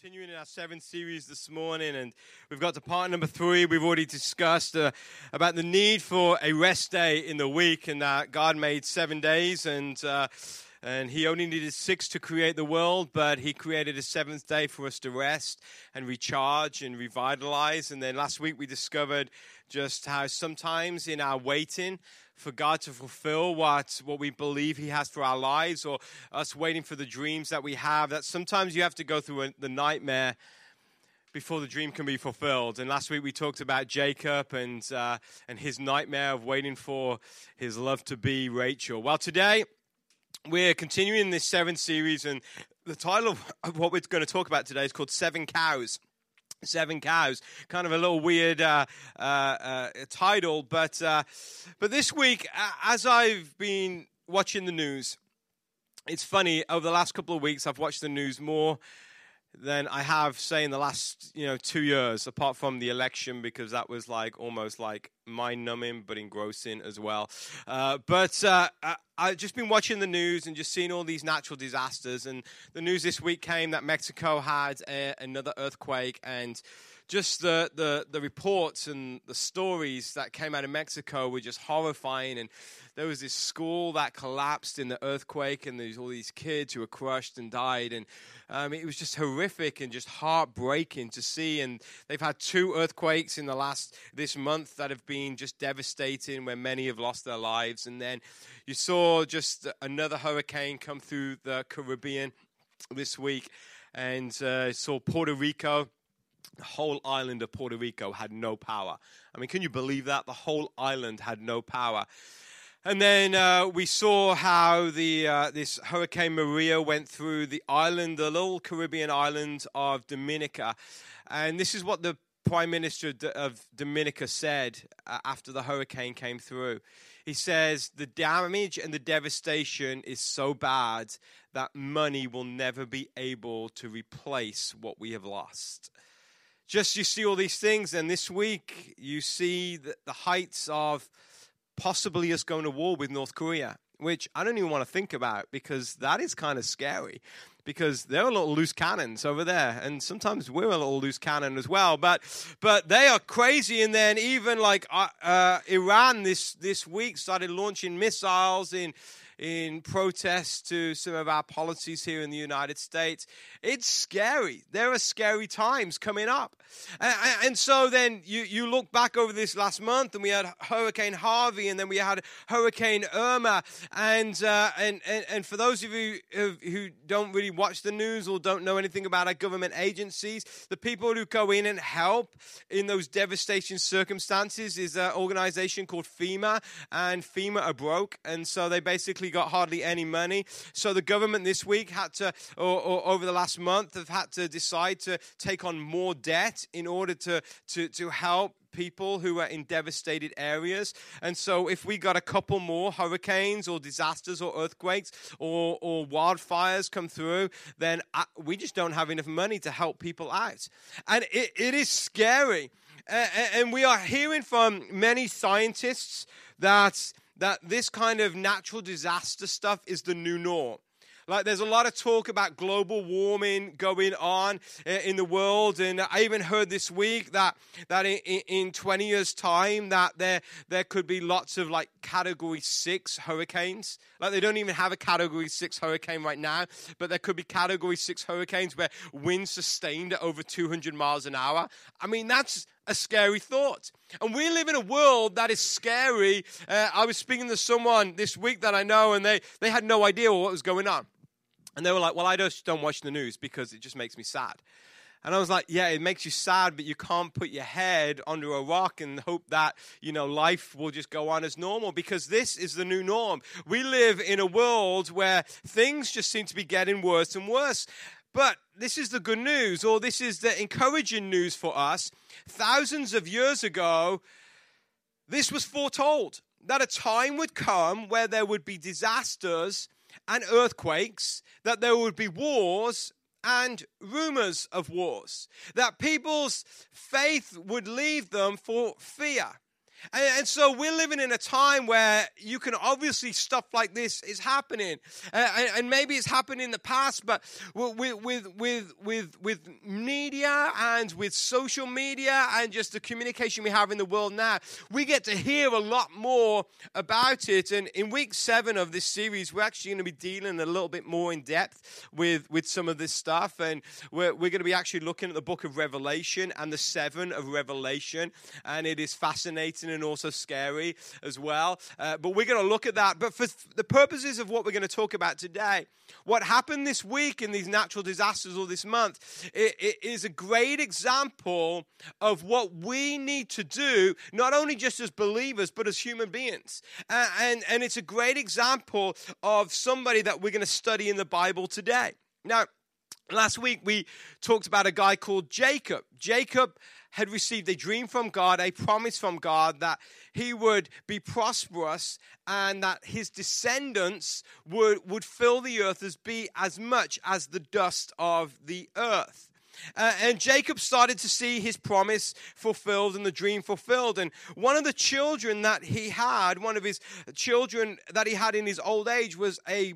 continuing in our seven series this morning, and we've got to part number three. We've already discussed uh, about the need for a rest day in the week, and that God made seven days, and uh, and He only needed six to create the world, but He created a seventh day for us to rest and recharge and revitalize. And then last week we discovered just how sometimes in our waiting for God to fulfill what, what we believe He has for our lives, or us waiting for the dreams that we have, that sometimes you have to go through a, the nightmare before the dream can be fulfilled. And last week we talked about Jacob and, uh, and his nightmare of waiting for his love to be Rachel. Well, today we're continuing this seven series, and the title of what we're going to talk about today is called Seven Cows. Seven cows. Kind of a little weird uh, uh, uh, title but uh, but this week as i've been watching the news it's funny over the last couple of weeks i've watched the news more than I have, say, in the last you know two years, apart from the election, because that was like almost like mind-numbing but engrossing as well. Uh, but uh, I've just been watching the news and just seeing all these natural disasters. And the news this week came that Mexico had a, another earthquake, and just the, the the reports and the stories that came out of Mexico were just horrifying. And there was this school that collapsed in the earthquake, and there's all these kids who were crushed and died, and um, it was just horrific and just heartbreaking to see. And they've had two earthquakes in the last this month that have been just devastating, where many have lost their lives. And then you saw just another hurricane come through the Caribbean this week, and uh, saw Puerto Rico the whole island of Puerto Rico had no power. I mean, can you believe that? The whole island had no power. And then uh, we saw how the uh, this Hurricane Maria went through the island, the little Caribbean island of Dominica, and this is what the Prime Minister of Dominica said uh, after the hurricane came through. He says the damage and the devastation is so bad that money will never be able to replace what we have lost. Just you see all these things, and this week you see the, the heights of possibly us going to war with North Korea, which I don't even want to think about because that is kind of scary. Because they're a little loose cannons over there, and sometimes we're a little loose cannon as well. But but they are crazy, and then even like uh, uh, Iran this this week started launching missiles in in protest to some of our policies here in the United States. It's scary. There are scary times coming up. And, so then you, you look back over this last month, and we had Hurricane Harvey, and then we had Hurricane Irma. And, uh, and, and, and for those of you who, who don't really watch the news or don't know anything about our government agencies, the people who go in and help in those devastating circumstances is an organization called FEMA, and FEMA are broke. And so they basically got hardly any money. So the government this week had to, or, or, over the last month, have had to decide to take on more debt in order to, to, to help people who are in devastated areas. And so, if we got a couple more hurricanes or disasters or earthquakes or, or wildfires come through, then I, we just don't have enough money to help people out. And it, it is scary. Uh, and we are hearing from many scientists that that this kind of natural disaster stuff is the new norm. Like, there's a lot of talk about global warming going on eh, in the world, and I even heard this week that that in, in 20 years' time that there there could be lots of like Category Six hurricanes. Like, they don't even have a Category Six hurricane right now, but there could be Category Six hurricanes where winds sustained at over 200 miles an hour. I mean, that's a scary thought. And we live in a world that is scary. Uh, I was speaking to someone this week that I know, and they, they had no idea what was going on. And they were like, Well, I just don't watch the news because it just makes me sad. And I was like, yeah, it makes you sad, but you can't put your head under a rock and hope that, you know, life will just go on as normal because this is the new norm. We live in a world where things just seem to be getting worse and worse. But this is the good news, or this is the encouraging news for us. Thousands of years ago, this was foretold that a time would come where there would be disasters and earthquakes, that there would be wars and rumors of wars, that people's faith would leave them for fear. And, so we're living in a time where you can obviously stuff like this is happening, and, and, maybe it's happened in the past, but with with with with with media and with social media and just the communication we have in the world now, we get to hear a lot more about it. And in week seven of this series, we're actually going to be dealing a little bit more in depth with with some of this stuff, and we're we're going to be actually looking at the book of Revelation and the seven of Revelation, and it is fascinating and also scary as well. Uh, but we're going to look at that. But for the purposes of what we're going to talk about today, what happened this week in these natural disasters or this month it, it is a great example of what we need to do, not only just as believers, but as human beings. Uh, and, and it's a great example of somebody that we're going to study in the Bible today. Now, Last week we talked about a guy called Jacob. Jacob had received a dream from God, a promise from God that he would be prosperous and that his descendants would, would fill the earth as be as much as the dust of the earth. Uh, and Jacob started to see his promise fulfilled and the dream fulfilled. And one of the children that he had, one of his children that he had in his old age, was a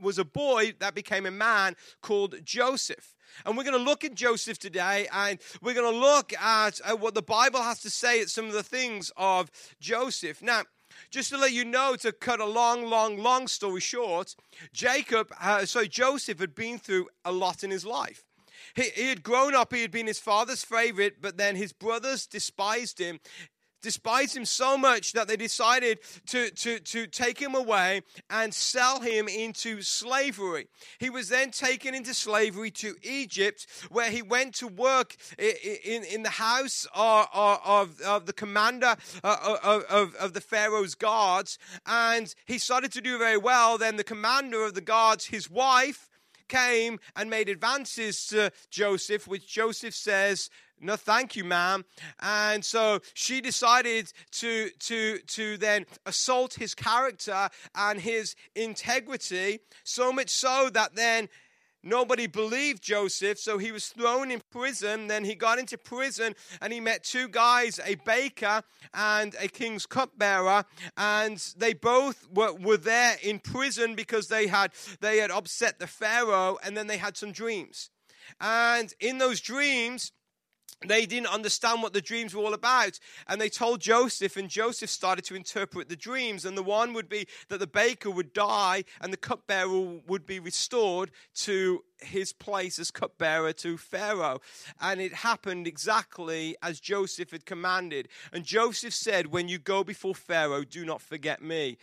was a boy that became a man called Joseph. And we're going to look at Joseph today and we're going to look at, at what the Bible has to say at some of the things of Joseph. Now, just to let you know, to cut a long, long, long story short, Jacob, uh, so Joseph had been through a lot in his life. He, he had grown up, he had been his father's favorite, but then his brothers despised him despised him so much that they decided to, to, to take him away and sell him into slavery. He was then taken into slavery to Egypt, where he went to work in, in the house of, of, of the commander uh, of, of, of the Pharaoh's guards. And he started to do very well. Then the commander of the guards, his wife, came and made advances to Joseph, which Joseph says no thank you ma'am and so she decided to to to then assault his character and his integrity so much so that then Nobody believed Joseph, so he was thrown in prison. Then he got into prison and he met two guys, a baker and a king's cupbearer, and they both were, were there in prison because they had they had upset the Pharaoh, and then they had some dreams. And in those dreams, they didn't understand what the dreams were all about. And they told Joseph, and Joseph started to interpret the dreams. And the one would be that the baker would die and the cupbearer would be restored to his place as cupbearer to Pharaoh. And it happened exactly as Joseph had commanded. And Joseph said, When you go before Pharaoh, do not forget me.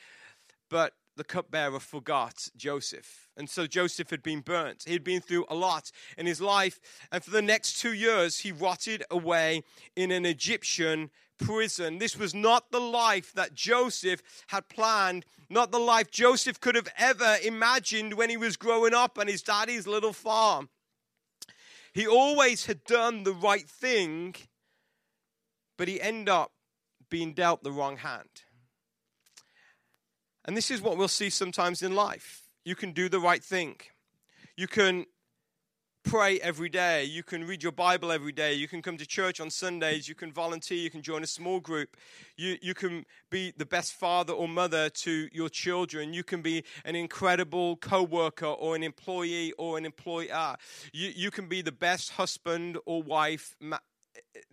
But the cupbearer forgot Joseph. And so Joseph had been burnt. He had been through a lot in his life. And for the next two years, he rotted away in an Egyptian prison. This was not the life that Joseph had planned, not the life Joseph could have ever imagined when he was growing up on his daddy's little farm. He always had done the right thing, but he ended up being dealt the wrong hand. And this is what we'll see sometimes in life. You can do the right thing. You can pray every day. You can read your Bible every day. You can come to church on Sundays. You can volunteer. You can join a small group. You, you can be the best father or mother to your children. You can be an incredible co worker or an employee or an employer. You, you can be the best husband or wife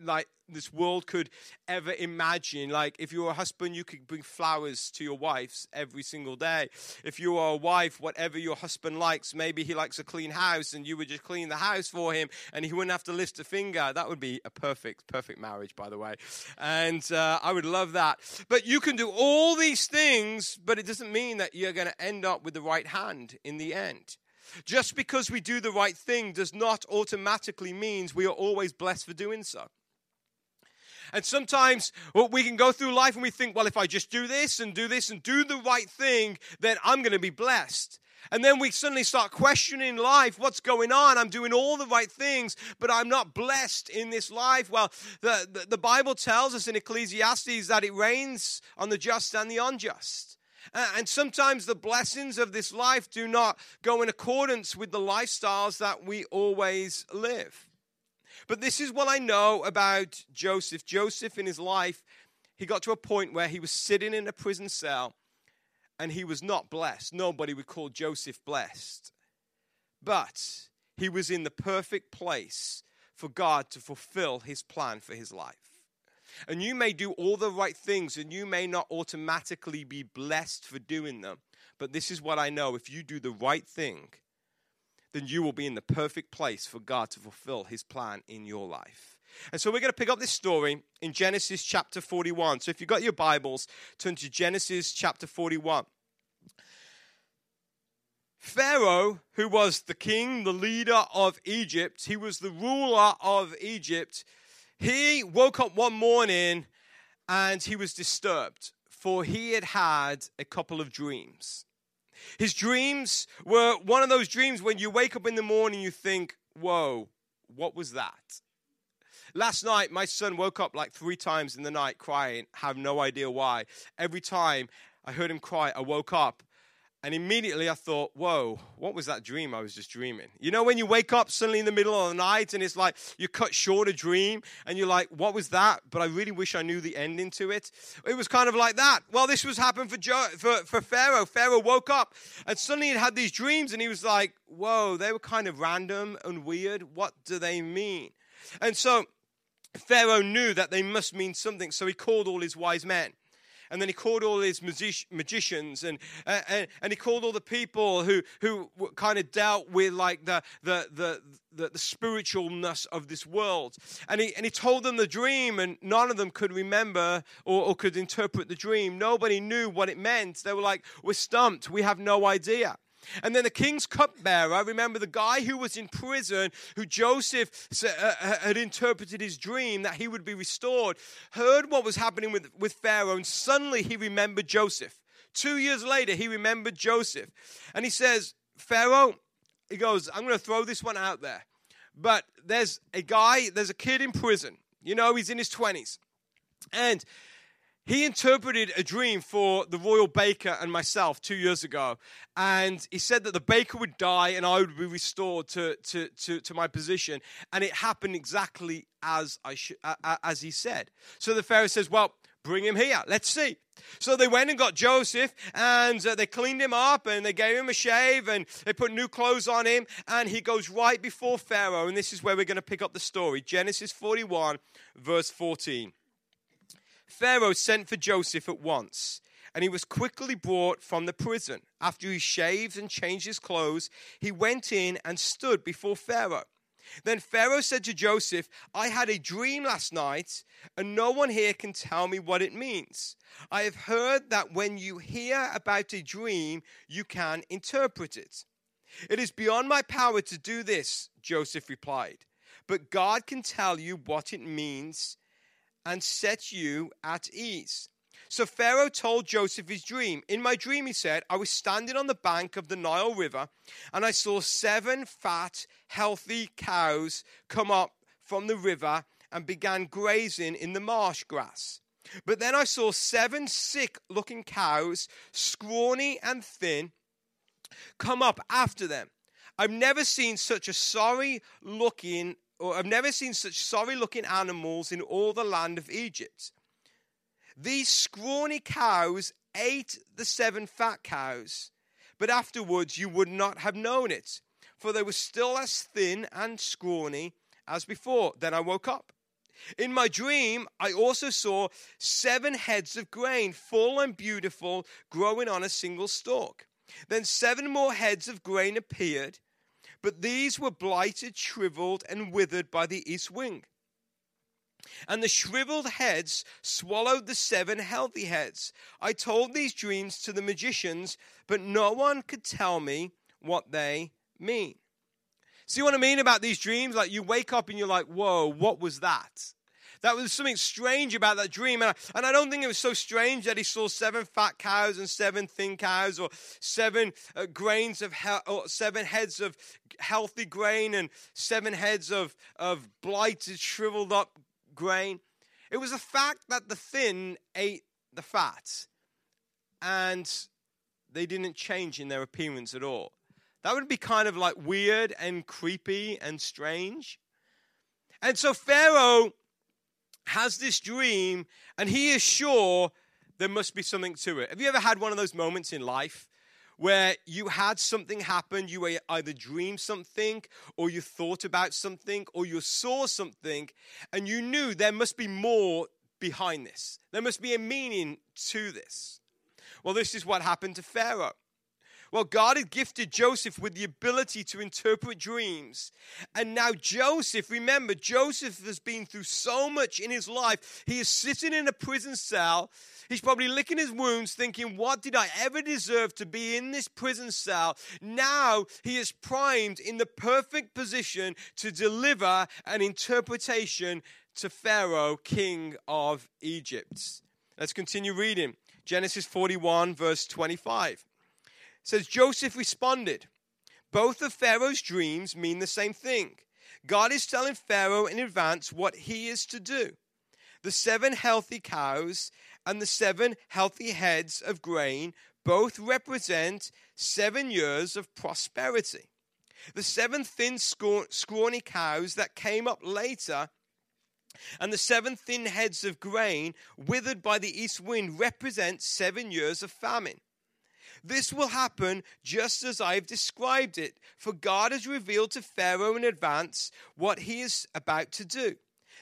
like this world could ever imagine. Like, if you were a husband, you could bring flowers to your wives every single day. If you are a wife, whatever your husband likes, maybe he likes a clean house and you would just clean the house for him and he wouldn't have to lift a finger. That would be a perfect, perfect marriage, by the way. And uh, I would love that. But you can do all these things, but it doesn't mean that you're going to end up with the right hand in the end. Just because we do the right thing does not automatically means we are always blessed for doing so. And sometimes we can go through life and we think, well, if I just do this and do this and do the right thing, then I'm going to be blessed. And then we suddenly start questioning life. What's going on? I'm doing all the right things, but I'm not blessed in this life. Well, the, the, the Bible tells us in Ecclesiastes that it rains on the just and the unjust. Uh, and sometimes the blessings of this life do not go in accordance with the lifestyles that we always live. But this is what I know about Joseph. Joseph in his life he got to a point where he was sitting in a prison cell and he was not blessed. Nobody would call Joseph blessed. But he was in the perfect place for God to fulfill his plan for his life. And you may do all the right things and you may not automatically be blessed for doing them. But this is what I know if you do the right thing, then you will be in the perfect place for God to fulfill his plan in your life. And so we're going to pick up this story in Genesis chapter 41. So if you've got your Bibles, turn to Genesis chapter 41. Pharaoh, who was the king, the leader of Egypt, he was the ruler of Egypt. He woke up one morning and he was disturbed, for he had had a couple of dreams. His dreams were one of those dreams when you wake up in the morning, you think, Whoa, what was that? Last night, my son woke up like three times in the night crying, have no idea why. Every time I heard him cry, I woke up and immediately I thought, whoa, what was that dream I was just dreaming? You know, when you wake up suddenly in the middle of the night and it's like you cut short a dream and you're like, what was that? But I really wish I knew the ending to it. It was kind of like that. Well, this was happened for, jo- for, for Pharaoh. Pharaoh woke up and suddenly he had these dreams and he was like, whoa, they were kind of random and weird. What do they mean? And so Pharaoh knew that they must mean something, so he called all his wise men. And then he called all his magic- magicians and, and, and he called all the people who, who kind of dealt with like the, the, the, the, the spiritualness of this world. And he, and he told them the dream, and none of them could remember or, or could interpret the dream. Nobody knew what it meant. They were like, We're stumped. We have no idea. And then the king's cupbearer, remember the guy who was in prison, who Joseph uh, uh, had interpreted his dream that he would be restored, heard what was happening with, with Pharaoh, and suddenly he remembered Joseph. Two years later, he remembered Joseph. And he says, Pharaoh, he goes, I'm going to throw this one out there. But there's a guy, there's a kid in prison. You know, he's in his 20s. And he interpreted a dream for the royal baker and myself two years ago. And he said that the baker would die and I would be restored to, to, to, to my position. And it happened exactly as, I sh- as he said. So the Pharaoh says, Well, bring him here. Let's see. So they went and got Joseph and uh, they cleaned him up and they gave him a shave and they put new clothes on him. And he goes right before Pharaoh. And this is where we're going to pick up the story Genesis 41, verse 14. Pharaoh sent for Joseph at once, and he was quickly brought from the prison. After he shaved and changed his clothes, he went in and stood before Pharaoh. Then Pharaoh said to Joseph, I had a dream last night, and no one here can tell me what it means. I have heard that when you hear about a dream, you can interpret it. It is beyond my power to do this, Joseph replied. But God can tell you what it means and set you at ease. So Pharaoh told Joseph his dream. In my dream, he said, I was standing on the bank of the Nile River, and I saw seven fat, healthy cows come up from the river and began grazing in the marsh grass. But then I saw seven sick looking cows, scrawny and thin, come up after them. I've never seen such a sorry looking or I've never seen such sorry looking animals in all the land of Egypt. These scrawny cows ate the seven fat cows, but afterwards you would not have known it, for they were still as thin and scrawny as before. Then I woke up. In my dream, I also saw seven heads of grain, full and beautiful, growing on a single stalk. Then seven more heads of grain appeared but these were blighted, shriveled, and withered by the east wind. And the shriveled heads swallowed the seven healthy heads. I told these dreams to the magicians, but no one could tell me what they mean. See what I mean about these dreams? Like you wake up and you're like, whoa, what was that? That was something strange about that dream. And I, and I don't think it was so strange that he saw seven fat cows and seven thin cows, or seven uh, grains of he- or seven heads of healthy grain and seven heads of, of blighted, shriveled up grain. It was the fact that the thin ate the fat and they didn't change in their appearance at all. That would be kind of like weird and creepy and strange. And so Pharaoh has this dream and he is sure there must be something to it. Have you ever had one of those moments in life where you had something happen, you either dreamed something, or you thought about something, or you saw something, and you knew there must be more behind this. There must be a meaning to this. Well, this is what happened to Pharaoh. Well, God had gifted Joseph with the ability to interpret dreams. And now, Joseph, remember, Joseph has been through so much in his life. He is sitting in a prison cell. He's probably licking his wounds, thinking, What did I ever deserve to be in this prison cell? Now he is primed in the perfect position to deliver an interpretation to Pharaoh, king of Egypt. Let's continue reading. Genesis 41, verse 25 says Joseph responded, Both of Pharaoh's dreams mean the same thing. God is telling Pharaoh in advance what he is to do. The seven healthy cows and the seven healthy heads of grain both represent seven years of prosperity. The seven thin, scrawny cows that came up later and the seven thin heads of grain withered by the east wind represent seven years of famine. This will happen just as I've described it, for God has revealed to Pharaoh in advance what he is about to do.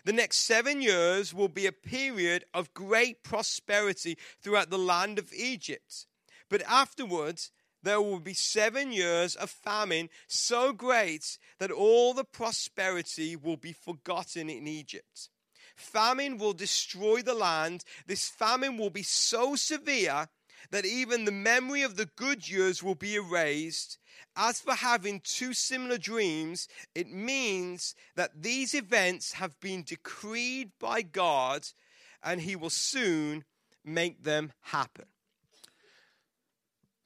The next seven years will be a period of great prosperity throughout the land of Egypt. But afterwards, there will be seven years of famine so great that all the prosperity will be forgotten in Egypt. Famine will destroy the land. This famine will be so severe that even the memory of the good years will be erased. As for having two similar dreams, it means that these events have been decreed by God and He will soon make them happen.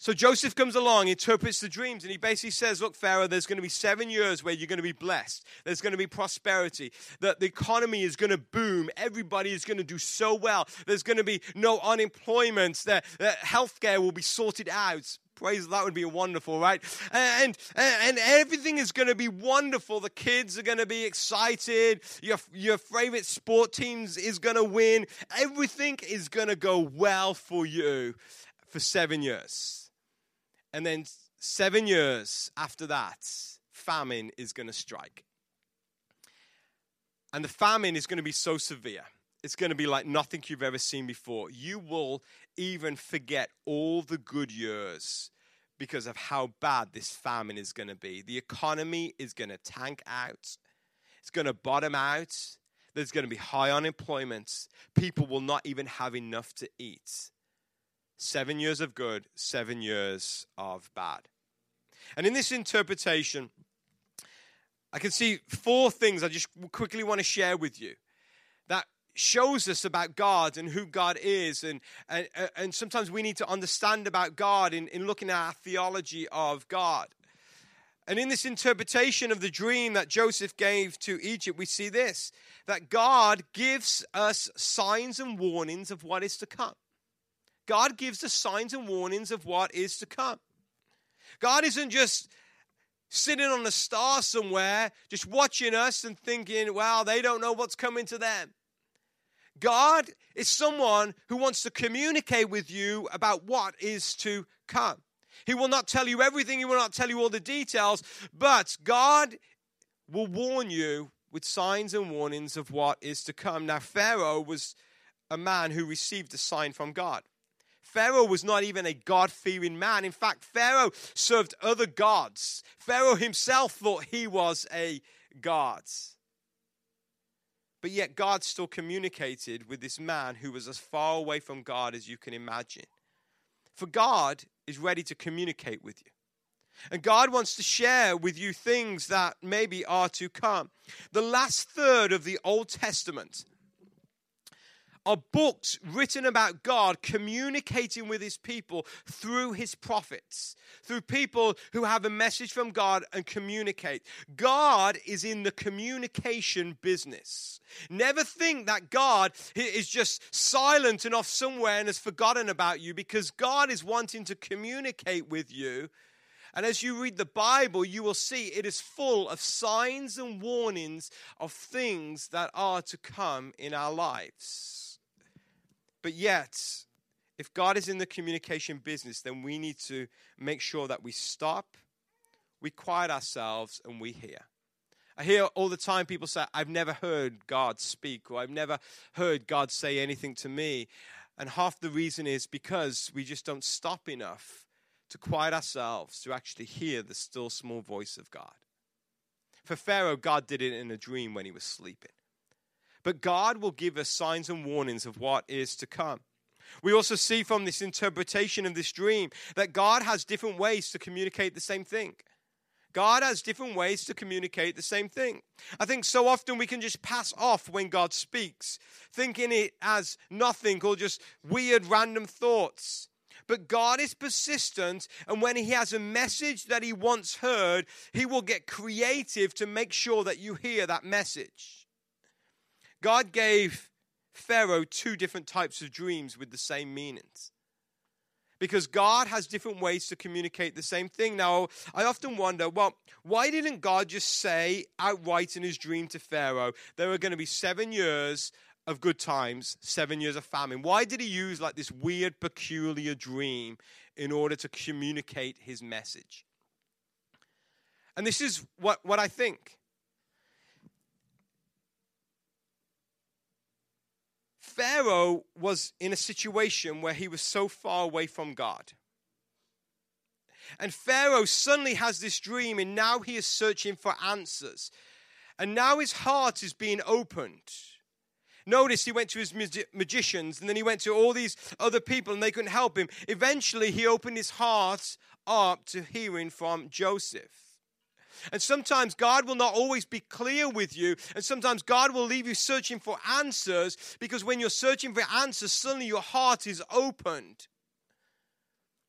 So Joseph comes along, interprets the dreams, and he basically says, Look, Pharaoh, there's going to be seven years where you're going to be blessed. There's going to be prosperity. That the economy is going to boom. Everybody is going to do so well. There's going to be no unemployment. The, the healthcare will be sorted out. Praise that would be wonderful, right? And, and, and everything is going to be wonderful. The kids are going to be excited. Your, your favorite sport teams is going to win. Everything is going to go well for you for seven years. And then seven years after that, famine is going to strike. And the famine is going to be so severe. It's going to be like nothing you've ever seen before. You will even forget all the good years because of how bad this famine is going to be. The economy is going to tank out, it's going to bottom out. There's going to be high unemployment. People will not even have enough to eat. Seven years of good, seven years of bad. And in this interpretation, I can see four things I just quickly want to share with you that shows us about God and who God is. And, and, and sometimes we need to understand about God in, in looking at our theology of God. And in this interpretation of the dream that Joseph gave to Egypt, we see this that God gives us signs and warnings of what is to come. God gives the signs and warnings of what is to come. God isn't just sitting on a star somewhere, just watching us and thinking, well, they don't know what's coming to them. God is someone who wants to communicate with you about what is to come. He will not tell you everything, He will not tell you all the details, but God will warn you with signs and warnings of what is to come. Now, Pharaoh was a man who received a sign from God. Pharaoh was not even a God fearing man. In fact, Pharaoh served other gods. Pharaoh himself thought he was a god. But yet, God still communicated with this man who was as far away from God as you can imagine. For God is ready to communicate with you. And God wants to share with you things that maybe are to come. The last third of the Old Testament are books written about God communicating with his people through his prophets, through people who have a message from God and communicate. God is in the communication business. Never think that God is just silent and off somewhere and has forgotten about you because God is wanting to communicate with you And as you read the Bible, you will see it is full of signs and warnings of things that are to come in our lives. But yet, if God is in the communication business, then we need to make sure that we stop, we quiet ourselves, and we hear. I hear all the time people say, I've never heard God speak, or I've never heard God say anything to me. And half the reason is because we just don't stop enough to quiet ourselves to actually hear the still small voice of God. For Pharaoh, God did it in a dream when he was sleeping. But God will give us signs and warnings of what is to come. We also see from this interpretation of this dream that God has different ways to communicate the same thing. God has different ways to communicate the same thing. I think so often we can just pass off when God speaks, thinking it as nothing or just weird random thoughts. But God is persistent, and when He has a message that He wants heard, He will get creative to make sure that you hear that message. God gave Pharaoh two different types of dreams with the same meanings because God has different ways to communicate the same thing. Now, I often wonder, well, why didn't God just say outright in his dream to Pharaoh, there are going to be seven years of good times, seven years of famine? Why did he use like this weird, peculiar dream in order to communicate his message? And this is what, what I think. Pharaoh was in a situation where he was so far away from God. And Pharaoh suddenly has this dream, and now he is searching for answers. And now his heart is being opened. Notice he went to his magicians, and then he went to all these other people, and they couldn't help him. Eventually, he opened his heart up to hearing from Joseph. And sometimes God will not always be clear with you. And sometimes God will leave you searching for answers because when you're searching for answers, suddenly your heart is opened.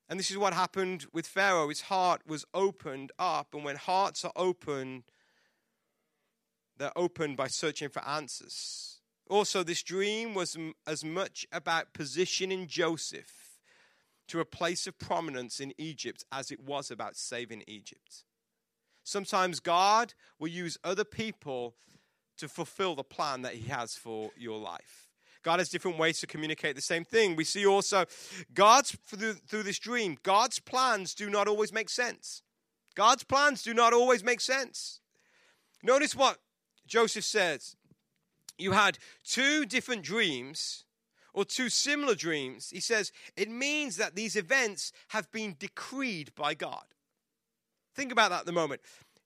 And this is what happened with Pharaoh. His heart was opened up. And when hearts are open, they're opened by searching for answers. Also, this dream was as much about positioning Joseph to a place of prominence in Egypt as it was about saving Egypt. Sometimes God will use other people to fulfill the plan that He has for your life. God has different ways to communicate the same thing. We see also God's through, through this dream, God's plans do not always make sense. God's plans do not always make sense. Notice what Joseph says. You had two different dreams or two similar dreams. He says it means that these events have been decreed by God. Think about that at the moment.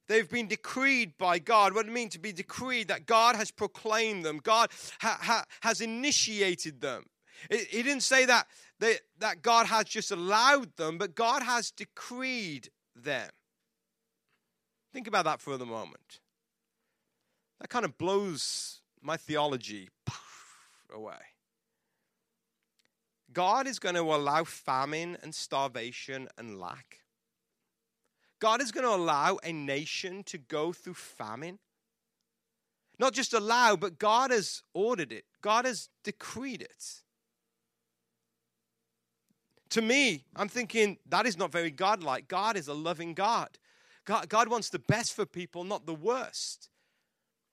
They've been decreed by God. What does it mean to be decreed? That God has proclaimed them, God ha- ha- has initiated them. It didn't say that, they, that God has just allowed them, but God has decreed them. Think about that for the moment. That kind of blows my theology away. God is going to allow famine and starvation and lack. God is going to allow a nation to go through famine. Not just allow, but God has ordered it, God has decreed it. To me, I'm thinking that is not very godlike. God is a loving God. God, God wants the best for people, not the worst.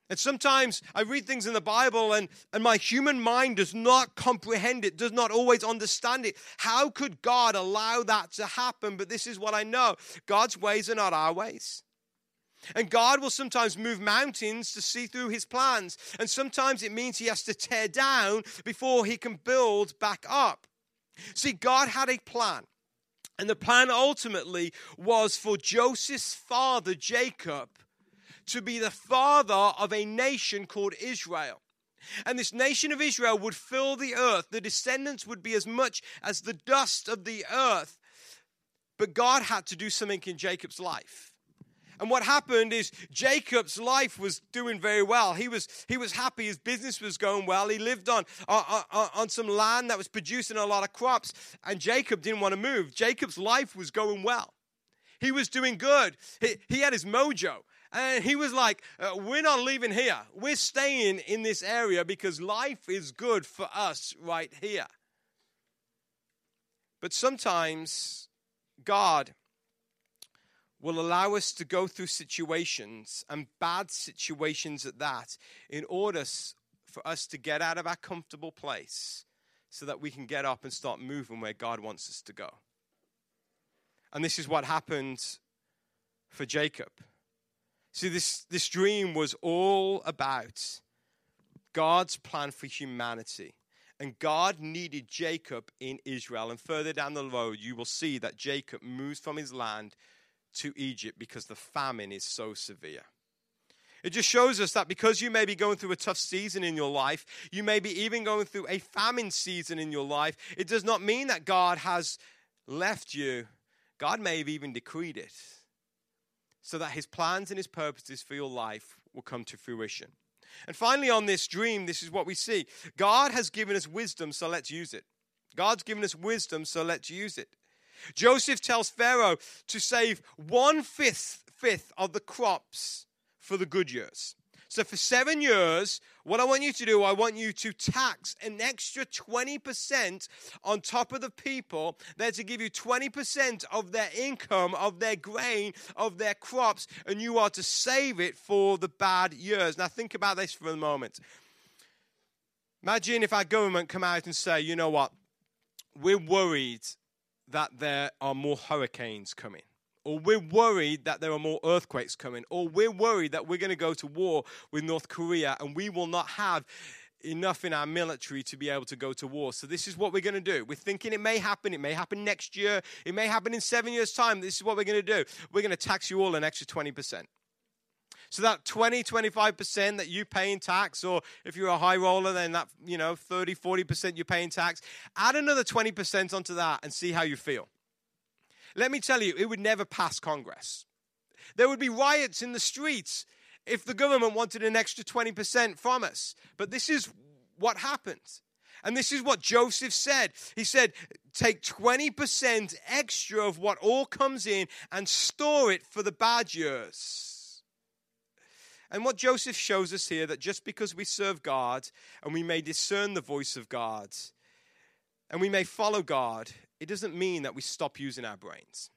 And sometimes I read things in the Bible and, and my human mind does not comprehend it, does not always understand it. How could God allow that to happen? But this is what I know God's ways are not our ways. And God will sometimes move mountains to see through his plans. And sometimes it means he has to tear down before he can build back up. See, God had a plan. And the plan ultimately was for Joseph's father, Jacob, to be the father of a nation called Israel. And this nation of Israel would fill the earth. The descendants would be as much as the dust of the earth. But God had to do something in Jacob's life. And what happened is Jacob's life was doing very well. He was, he was happy. His business was going well. He lived on, on, on some land that was producing a lot of crops. And Jacob didn't want to move. Jacob's life was going well. He was doing good. He, he had his mojo. And he was like, uh, We're not leaving here. We're staying in this area because life is good for us right here. But sometimes God will allow us to go through situations and bad situations at that in order for us to get out of our comfortable place so that we can get up and start moving where God wants us to go. And this is what happened for Jacob. See, this, this dream was all about God's plan for humanity. And God needed Jacob in Israel. And further down the road, you will see that Jacob moves from his land to Egypt because the famine is so severe. It just shows us that because you may be going through a tough season in your life, you may be even going through a famine season in your life, it does not mean that God has left you. God may have even decreed it so that his plans and his purposes for your life will come to fruition. And finally, on this dream, this is what we see God has given us wisdom, so let's use it. God's given us wisdom, so let's use it. Joseph tells Pharaoh to save one fifth, fifth of the crops for the good years. So for seven years, what I want you to do, I want you to tax an extra 20% on top of the people. They're to give you 20% of their income, of their grain, of their crops, and you are to save it for the bad years. Now think about this for a moment. Imagine if our government come out and say, you know what, we're worried that there are more hurricanes coming or we're worried that there are more earthquakes coming, or we're worried that we're going to go to war with North Korea and we will not have enough in our military to be able to go to war. So this is what we're going to do. We're thinking it may happen. It may happen next year. It may happen in seven years' time. This is what we're going to do. We're going to tax you all an extra 20%. So that 20, 25% that you pay in tax, or if you're a high roller, then that, you know, 30, 40% you're paying tax, add another 20% onto that and see how you feel. Let me tell you, it would never pass Congress. There would be riots in the streets if the government wanted an extra 20% from us. But this is what happened. And this is what Joseph said. He said, Take 20% extra of what all comes in and store it for the bad years. And what Joseph shows us here that just because we serve God and we may discern the voice of God and we may follow God, it doesn't mean that we stop using our brains.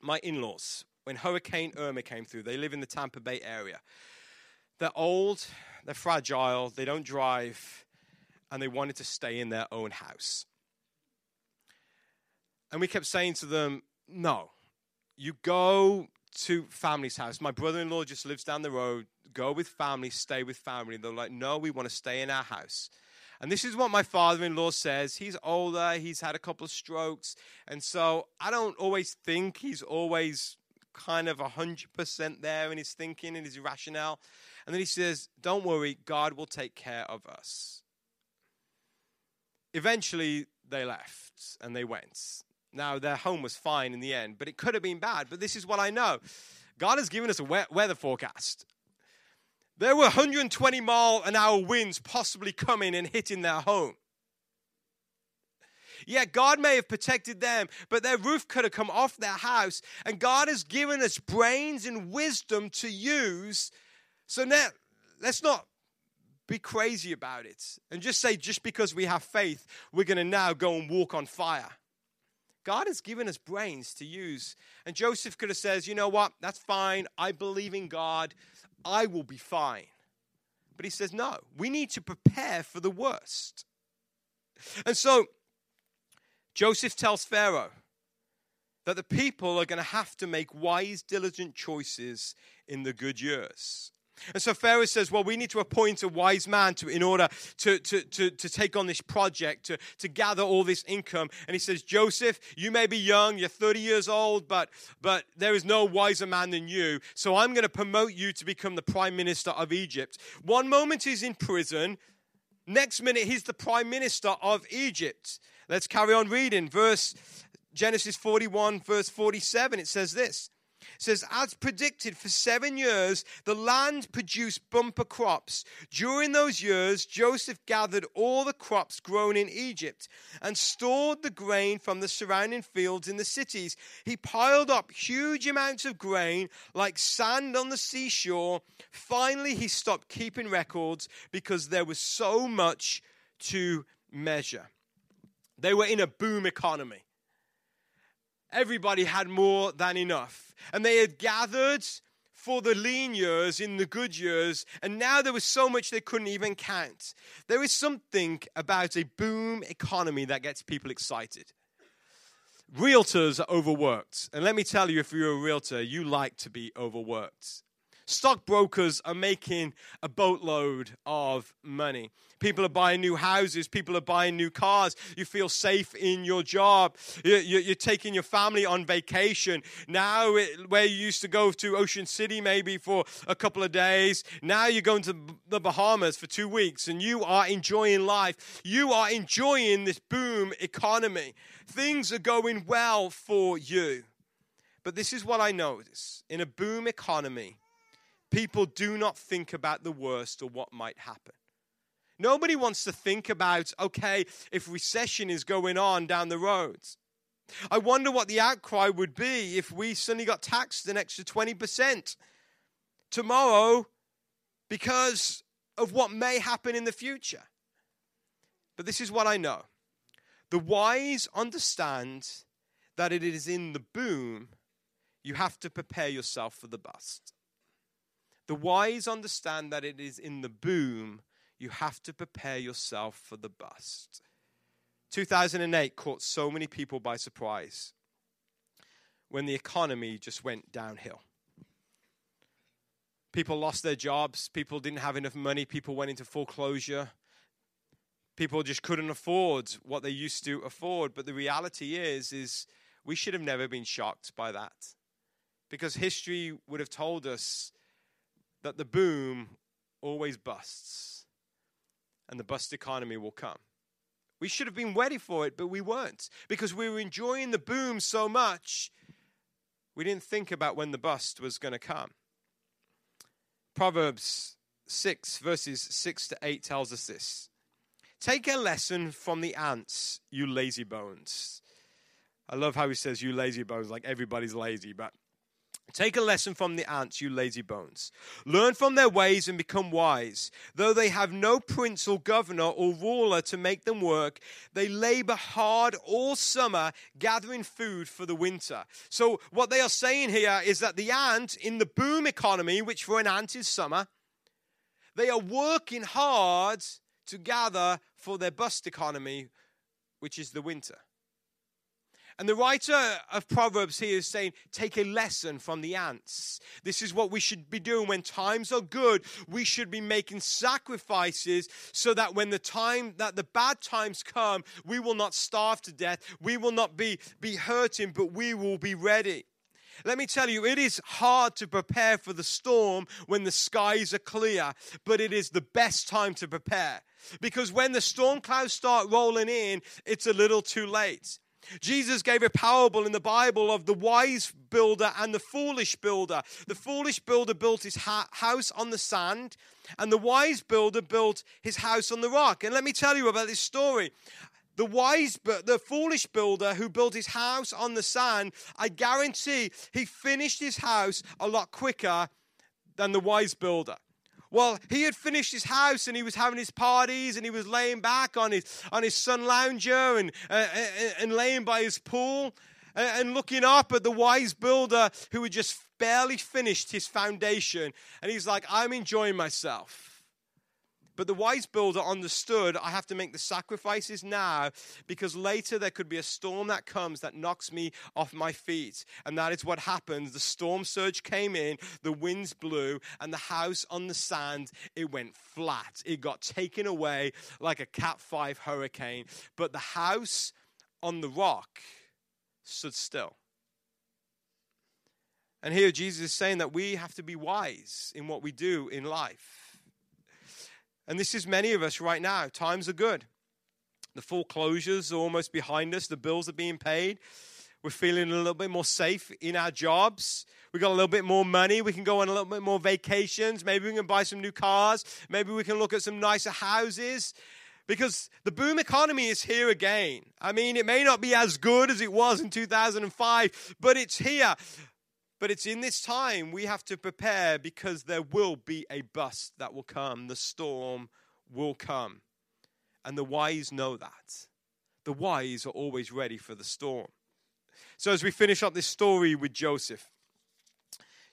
My in laws, when Hurricane Irma came through, they live in the Tampa Bay area. They're old, they're fragile, they don't drive, and they wanted to stay in their own house. And we kept saying to them, no, you go to family's house. My brother in law just lives down the road. Go with family, stay with family. They're like, no, we want to stay in our house. And this is what my father in law says. He's older, he's had a couple of strokes. And so I don't always think he's always kind of 100% there in his thinking and his rationale. And then he says, Don't worry, God will take care of us. Eventually, they left and they went. Now, their home was fine in the end, but it could have been bad. But this is what I know God has given us a weather forecast. There were 120 mile an hour winds possibly coming and hitting their home. Yet God may have protected them, but their roof could have come off their house. And God has given us brains and wisdom to use. So now, let's not be crazy about it and just say, just because we have faith, we're going to now go and walk on fire. God has given us brains to use. And Joseph could have said, you know what, that's fine. I believe in God. I will be fine. But he says, no, we need to prepare for the worst. And so Joseph tells Pharaoh that the people are going to have to make wise, diligent choices in the good years. And so Pharaoh says, Well, we need to appoint a wise man to, in order to, to, to, to take on this project, to, to gather all this income. And he says, Joseph, you may be young, you're 30 years old, but, but there is no wiser man than you. So I'm going to promote you to become the prime minister of Egypt. One moment he's in prison, next minute he's the prime minister of Egypt. Let's carry on reading. Verse Genesis 41, verse 47, it says this says, as predicted, for seven years, the land produced bumper crops. During those years, Joseph gathered all the crops grown in Egypt and stored the grain from the surrounding fields in the cities. He piled up huge amounts of grain like sand on the seashore. Finally, he stopped keeping records because there was so much to measure. They were in a boom economy. Everybody had more than enough. And they had gathered for the lean years in the good years, and now there was so much they couldn't even count. There is something about a boom economy that gets people excited. Realtors are overworked. And let me tell you, if you're a realtor, you like to be overworked. Stockbrokers are making a boatload of money. People are buying new houses. People are buying new cars. You feel safe in your job. You're taking your family on vacation. Now, where you used to go to Ocean City maybe for a couple of days, now you're going to the Bahamas for two weeks and you are enjoying life. You are enjoying this boom economy. Things are going well for you. But this is what I notice in a boom economy people do not think about the worst or what might happen. Nobody wants to think about, okay, if recession is going on down the road. I wonder what the outcry would be if we suddenly got taxed an extra 20% tomorrow because of what may happen in the future. But this is what I know the wise understand that it is in the boom you have to prepare yourself for the bust. The wise understand that it is in the boom you have to prepare yourself for the bust. 2008 caught so many people by surprise when the economy just went downhill. People lost their jobs, people didn't have enough money, people went into foreclosure. People just couldn't afford what they used to afford, but the reality is is we should have never been shocked by that. Because history would have told us that the boom always busts and the bust economy will come. We should have been ready for it, but we weren't because we were enjoying the boom so much, we didn't think about when the bust was going to come. Proverbs 6, verses 6 to 8 tells us this Take a lesson from the ants, you lazy bones. I love how he says, you lazy bones, like everybody's lazy, but Take a lesson from the ants, you lazy bones. Learn from their ways and become wise. Though they have no prince or governor or ruler to make them work, they labor hard all summer gathering food for the winter. So, what they are saying here is that the ant in the boom economy, which for an ant is summer, they are working hard to gather for their bust economy, which is the winter. And the writer of Proverbs here is saying, take a lesson from the ants. This is what we should be doing when times are good. We should be making sacrifices so that when the time that the bad times come, we will not starve to death. We will not be, be hurting, but we will be ready. Let me tell you, it is hard to prepare for the storm when the skies are clear, but it is the best time to prepare. Because when the storm clouds start rolling in, it's a little too late. Jesus gave a parable in the Bible of the wise builder and the foolish builder. The foolish builder built his ha- house on the sand, and the wise builder built his house on the rock. And let me tell you about this story. The wise, the foolish builder who built his house on the sand, I guarantee he finished his house a lot quicker than the wise builder. Well, he had finished his house and he was having his parties and he was laying back on his, on his sun lounger and, uh, uh, uh and laying by his pool uh, and looking up at the wise builder who had just barely finished his foundation. And he's like, I'm enjoying myself. But the wise builder understood I have to make the sacrifices now because later there could be a storm that comes that knocks me off my feet. And that is what happens. The storm surge came in, the winds blew, and the house on the sand, it went flat. It got taken away like a Cat 5 hurricane. But the house on the rock stood still. And here Jesus is saying that we have to be wise in what we do in life. And this is many of us right now. Times are good. The foreclosures are almost behind us, the bills are being paid. We're feeling a little bit more safe in our jobs. We got a little bit more money. We can go on a little bit more vacations. Maybe we can buy some new cars. Maybe we can look at some nicer houses because the boom economy is here again. I mean, it may not be as good as it was in 2005, but it's here. But it's in this time we have to prepare because there will be a bust that will come. The storm will come. And the wise know that. The wise are always ready for the storm. So, as we finish up this story with Joseph,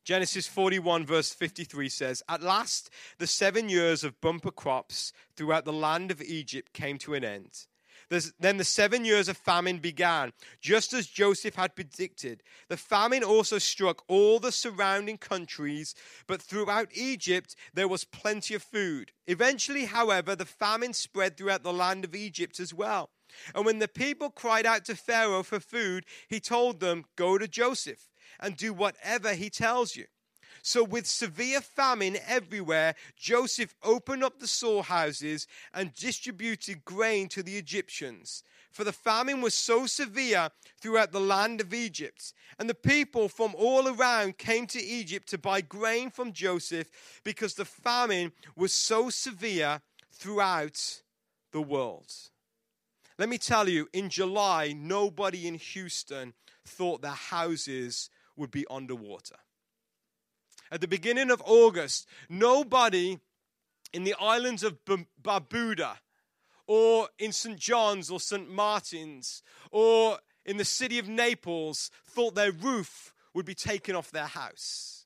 Genesis 41, verse 53 says, At last, the seven years of bumper crops throughout the land of Egypt came to an end. Then the seven years of famine began, just as Joseph had predicted. The famine also struck all the surrounding countries, but throughout Egypt there was plenty of food. Eventually, however, the famine spread throughout the land of Egypt as well. And when the people cried out to Pharaoh for food, he told them, Go to Joseph and do whatever he tells you. So, with severe famine everywhere, Joseph opened up the storehouses and distributed grain to the Egyptians. For the famine was so severe throughout the land of Egypt. And the people from all around came to Egypt to buy grain from Joseph because the famine was so severe throughout the world. Let me tell you, in July, nobody in Houston thought their houses would be underwater at the beginning of August, nobody in the islands of Barbuda or in St. John's or St. Martin's or in the city of Naples thought their roof would be taken off their house.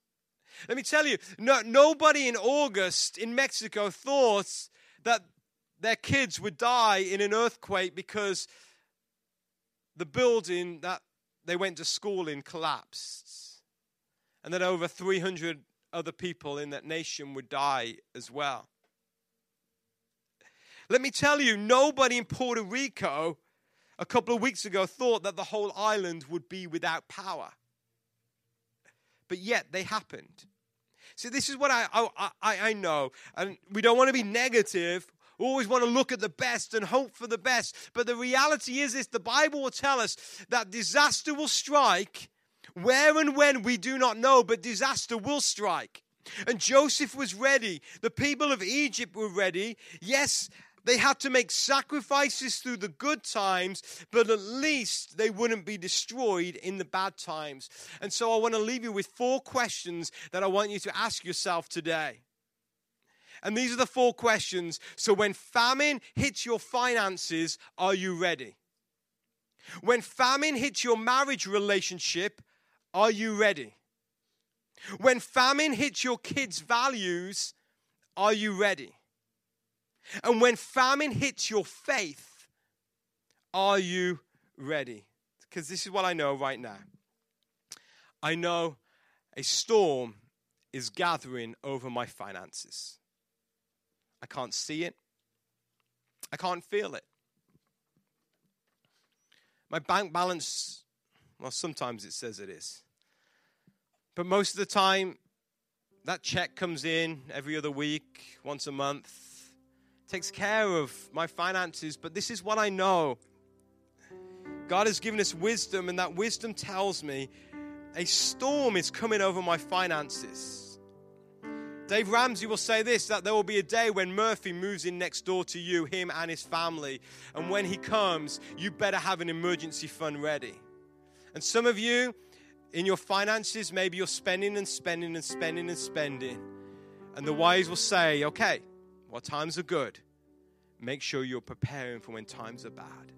Let me tell you, no, nobody in August in Mexico thought that their kids would die in an earthquake because the building that they went to school in collapsed and that over 300 other people in that nation would die as well. Let me tell you, nobody in Puerto Rico a couple of weeks ago thought that the whole island would be without power. But yet they happened. See, this is what I, oh, I, I know. And we don't want to be negative. We always want to look at the best and hope for the best. But the reality is this the Bible will tell us that disaster will strike where and when we do not know, but disaster will strike. And Joseph was ready. The people of Egypt were ready. Yes, they had to make sacrifices through the good times, but at least they wouldn't be destroyed in the bad times. And so I want to leave you with four questions that I want you to ask yourself today. And these are the four questions. So when famine hits your finances, are you ready? When famine hits your marriage relationship, are you ready? When famine hits your kids' values, are you ready? And when famine hits your faith, are you ready? Because this is what I know right now. I know a storm is gathering over my finances. I can't see it, I can't feel it. My bank balance, well, sometimes it says it is. But most of the time, that check comes in every other week, once a month, takes care of my finances. But this is what I know God has given us wisdom, and that wisdom tells me a storm is coming over my finances. Dave Ramsey will say this that there will be a day when Murphy moves in next door to you, him and his family. And when he comes, you better have an emergency fund ready. And some of you, in your finances, maybe you're spending and spending and spending and spending. And the wise will say, okay, what times are good? Make sure you're preparing for when times are bad.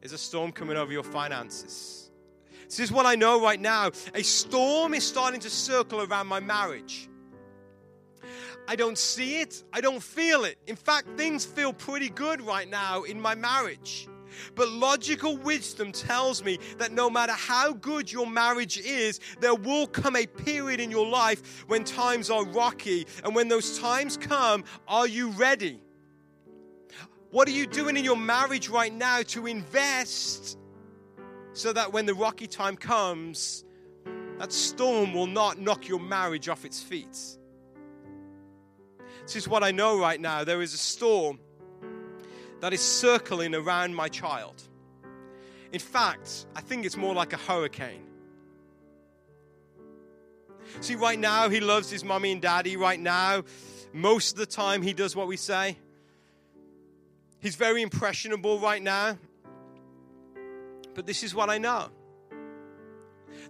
Is a storm coming over your finances? This is what I know right now. A storm is starting to circle around my marriage. I don't see it, I don't feel it. In fact, things feel pretty good right now in my marriage. But logical wisdom tells me that no matter how good your marriage is, there will come a period in your life when times are rocky. And when those times come, are you ready? What are you doing in your marriage right now to invest so that when the rocky time comes, that storm will not knock your marriage off its feet? This is what I know right now. There is a storm that is circling around my child. In fact, I think it's more like a hurricane. See, right now, he loves his mommy and daddy. Right now, most of the time, he does what we say. He's very impressionable right now. But this is what I know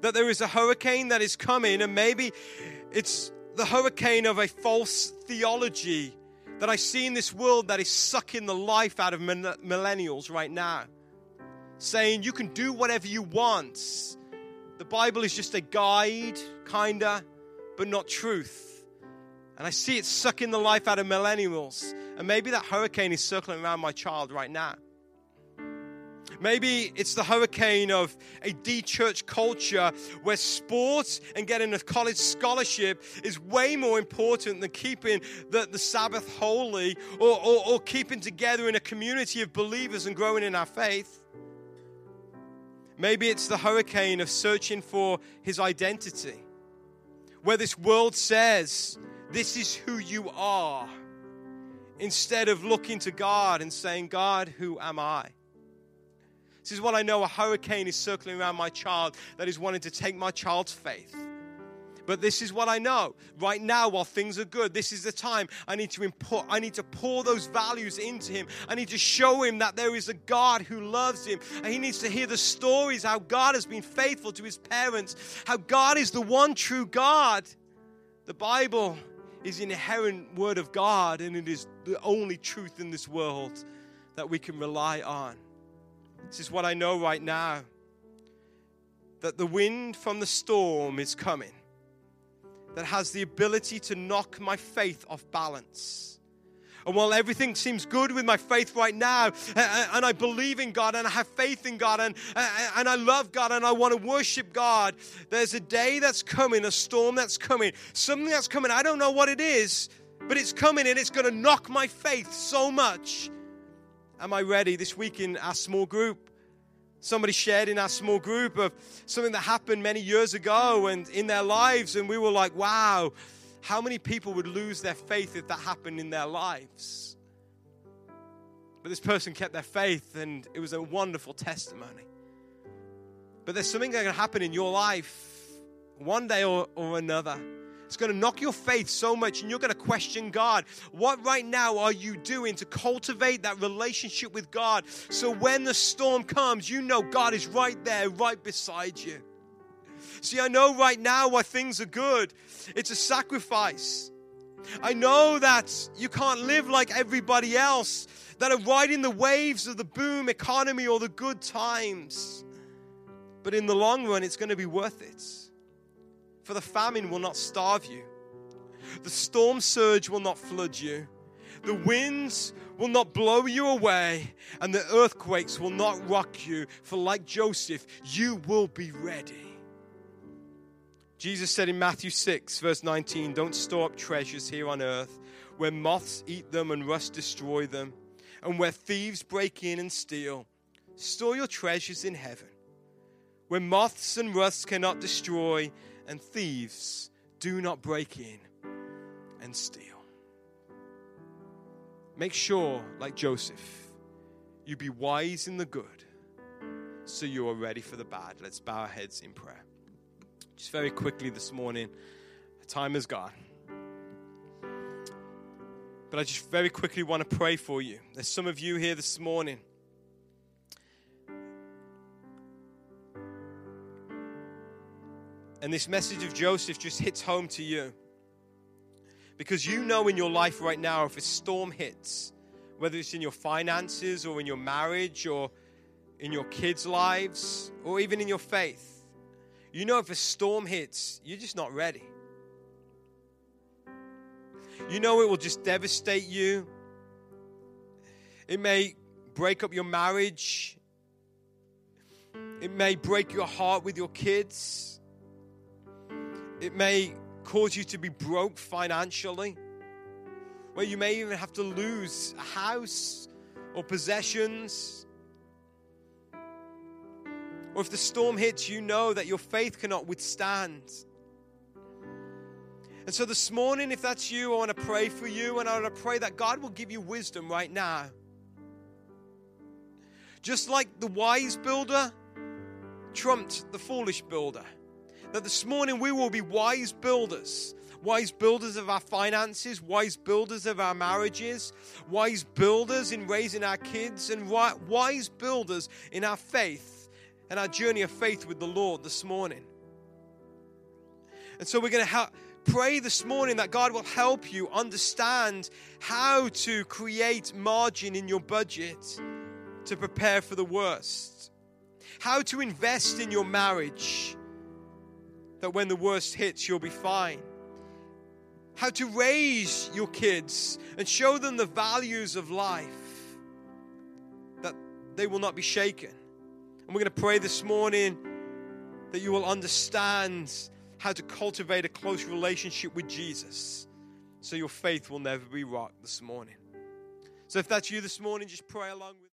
that there is a hurricane that is coming, and maybe it's the hurricane of a false theology that I see in this world that is sucking the life out of millennials right now. saying you can do whatever you want. The Bible is just a guide, kinda, but not truth. And I see it sucking the life out of millennials. And maybe that hurricane is circling around my child right now. Maybe it's the hurricane of a de church culture where sports and getting a college scholarship is way more important than keeping the, the Sabbath holy or, or, or keeping together in a community of believers and growing in our faith. Maybe it's the hurricane of searching for his identity, where this world says, This is who you are, instead of looking to God and saying, God, who am I? This is what I know a hurricane is circling around my child that is wanting to take my child's faith. But this is what I know. Right now, while things are good, this is the time I need to import, I need to pour those values into him. I need to show him that there is a God who loves him. And he needs to hear the stories how God has been faithful to his parents, how God is the one true God. The Bible is the inherent word of God, and it is the only truth in this world that we can rely on. This is what I know right now that the wind from the storm is coming, that has the ability to knock my faith off balance. And while everything seems good with my faith right now, and I believe in God and I have faith in God and, and I love God and I want to worship God, there's a day that's coming, a storm that's coming, something that's coming. I don't know what it is, but it's coming and it's going to knock my faith so much Am I ready? This week in our small group, somebody shared in our small group of something that happened many years ago and in their lives, and we were like, wow, how many people would lose their faith if that happened in their lives? But this person kept their faith, and it was a wonderful testimony. But there's something that can happen in your life one day or, or another it's going to knock your faith so much, and you're going to question God. What right now are you doing to cultivate that relationship with God so when the storm comes, you know God is right there, right beside you? See, I know right now why things are good. It's a sacrifice. I know that you can't live like everybody else that are riding the waves of the boom economy or the good times. But in the long run, it's going to be worth it. For the famine will not starve you, the storm surge will not flood you, the winds will not blow you away, and the earthquakes will not rock you. For like Joseph, you will be ready. Jesus said in Matthew 6, verse 19, Don't store up treasures here on earth where moths eat them and rust destroy them, and where thieves break in and steal. Store your treasures in heaven, where moths and rust cannot destroy and thieves do not break in and steal. Make sure, like Joseph, you be wise in the good so you are ready for the bad. Let's bow our heads in prayer. Just very quickly this morning, time is gone. But I just very quickly want to pray for you. There's some of you here this morning And this message of Joseph just hits home to you. Because you know in your life right now, if a storm hits, whether it's in your finances or in your marriage or in your kids' lives or even in your faith, you know if a storm hits, you're just not ready. You know it will just devastate you. It may break up your marriage. It may break your heart with your kids. It may cause you to be broke financially, where you may even have to lose a house or possessions. Or if the storm hits, you know that your faith cannot withstand. And so this morning, if that's you, I want to pray for you and I want to pray that God will give you wisdom right now. Just like the wise builder trumped the foolish builder that this morning we will be wise builders. Wise builders of our finances, wise builders of our marriages, wise builders in raising our kids, and wise builders in our faith and our journey of faith with the Lord this morning. And so we're going to ha- pray this morning that God will help you understand how to create margin in your budget to prepare for the worst. how to invest in your marriage that when the worst hits, you'll be fine, how to raise your kids and show them the values of life that they will not be shaken. And we're going to pray this morning that you will understand how to cultivate a close relationship with Jesus so your faith will never be rocked this morning. So if that's you this morning, just pray along with